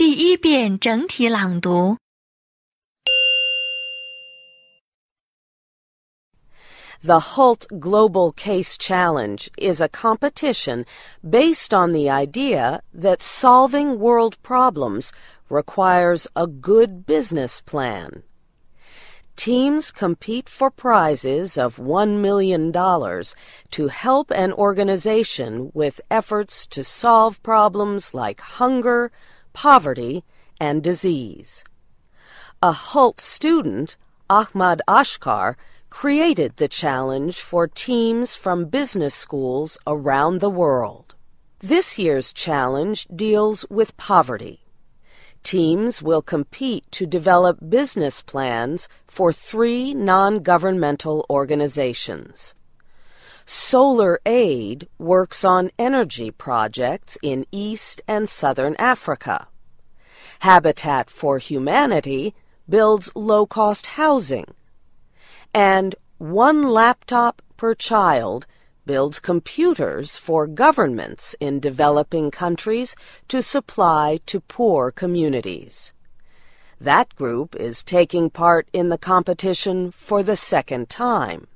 第一遍整体朗读。The Hult Global Case Challenge is a competition based on the idea that solving world problems requires a good business plan. Teams compete for prizes of $1 million to help an organization with efforts to solve problems like hunger, poverty, and disease. A HULT student, Ahmad Ashkar, created the challenge for teams from business schools around the world. This year's challenge deals with poverty. Teams will compete to develop business plans for three non-governmental organizations. Solar Aid works on energy projects in East and Southern Africa. Habitat for Humanity builds low-cost housing and one laptop per child builds computers for governments in developing countries to supply to poor communities. That group is taking part in the competition for the second time.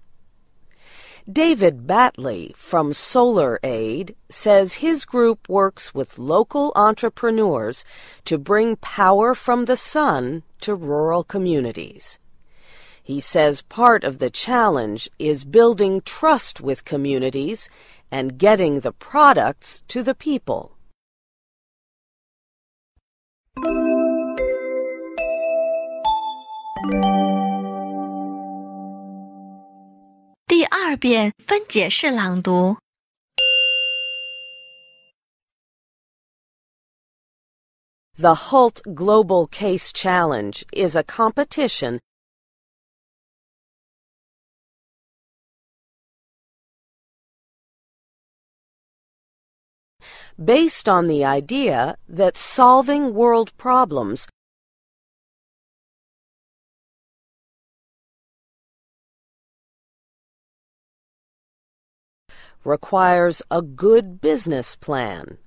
David Batley from Solar Aid says his group works with local entrepreneurs to bring power from the sun to rural communities. He says part of the challenge is building trust with communities and getting the products to the people. 二遍分解式朗读。The Hult Global Case Challenge is a competition based on the idea that solving world problems requires a good business plan.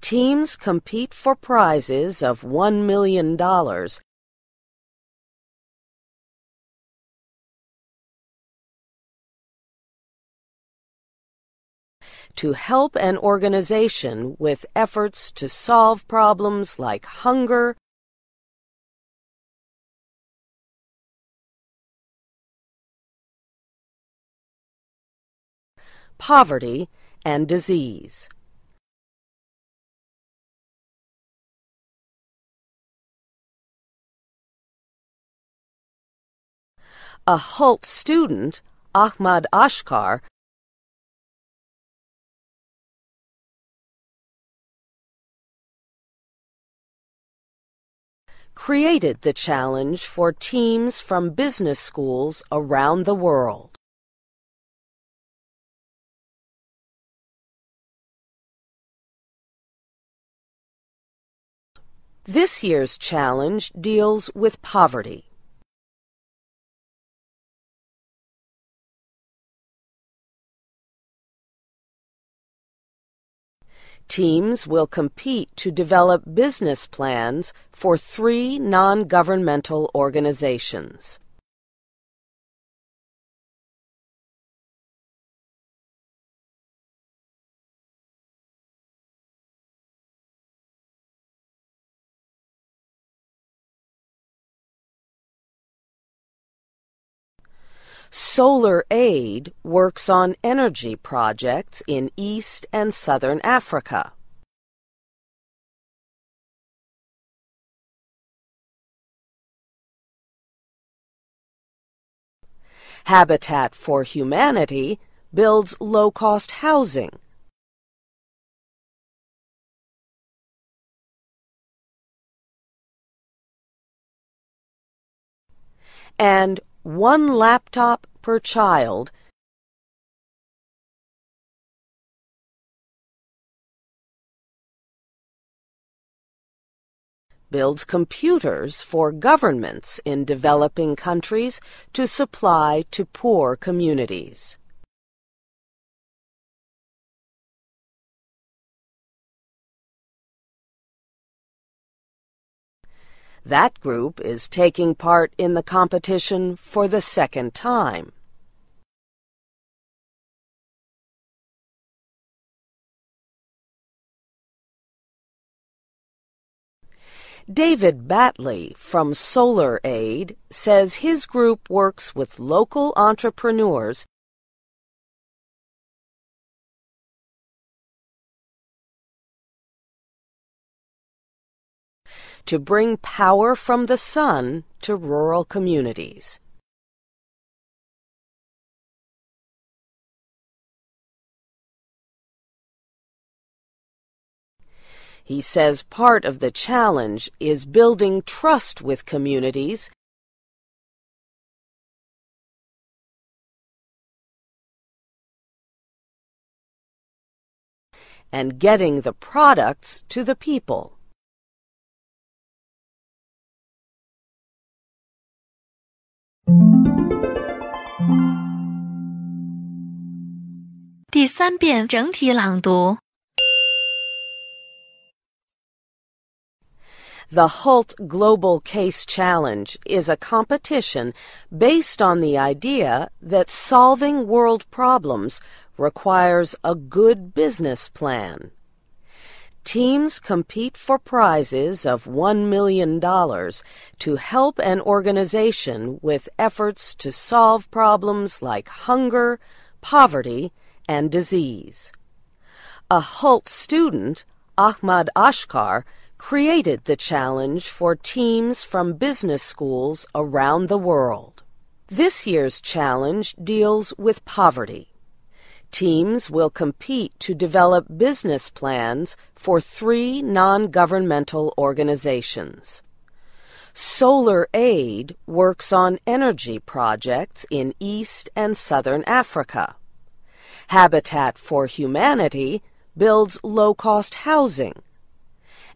Teams compete for prizes of $1 million to help an organization with efforts to solve problems like hunger, poverty, and disease. A HULT student, Ahmad Ashkar, created the challenge for teams from business schools around the world. This year's challenge deals with poverty. Teams will compete to develop business plans for three non-governmental organizations. Solar Aid works on energy projects in East and Southern Africa. Habitat for Humanity builds low-cost housing. And one laptop per child builds computers for governments in developing countries to supply to poor communities. That group is taking part in the competition for the second time. David Batley from Solar Aid says his group works with local entrepreneurs to bring power from the sun to rural communities. He says part of the challenge is building trust with communities and getting the products to the people. 第三遍整体朗读。The Hult Global Case Challenge is a competition based on the idea that solving world problems requires a good business plan. Teams compete for prizes of $1 million to help an organization with efforts to solve problems like hunger, poverty, and disease. A HULT student, Ahmad Ashkar, created the challenge for teams from business schools around the world. This year's challenge deals with poverty. Teams will compete to develop business plans for three non-governmental organizations. Solar Aid works on energy projects in East and Southern Africa. Habitat for Humanity builds low-cost housing.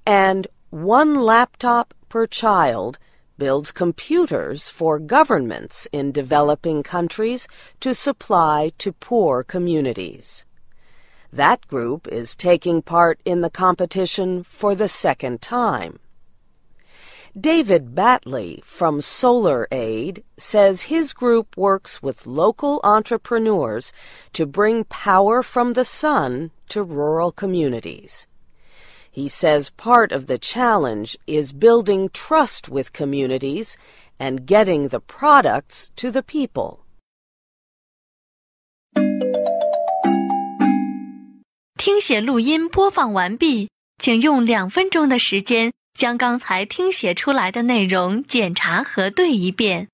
And One Laptop per Child builds computers for governments in developing countries to supply to poor communities. That group is taking part in the competition for the second time. David Batley from Solar Aid says his group works with local entrepreneurs to bring power from the sun to rural communities. He says part of the challenge is building trust with communities and getting the products to the people. 听写录音播放完毕，请用两分钟的时间将刚才听写出来的内容检查核对一遍。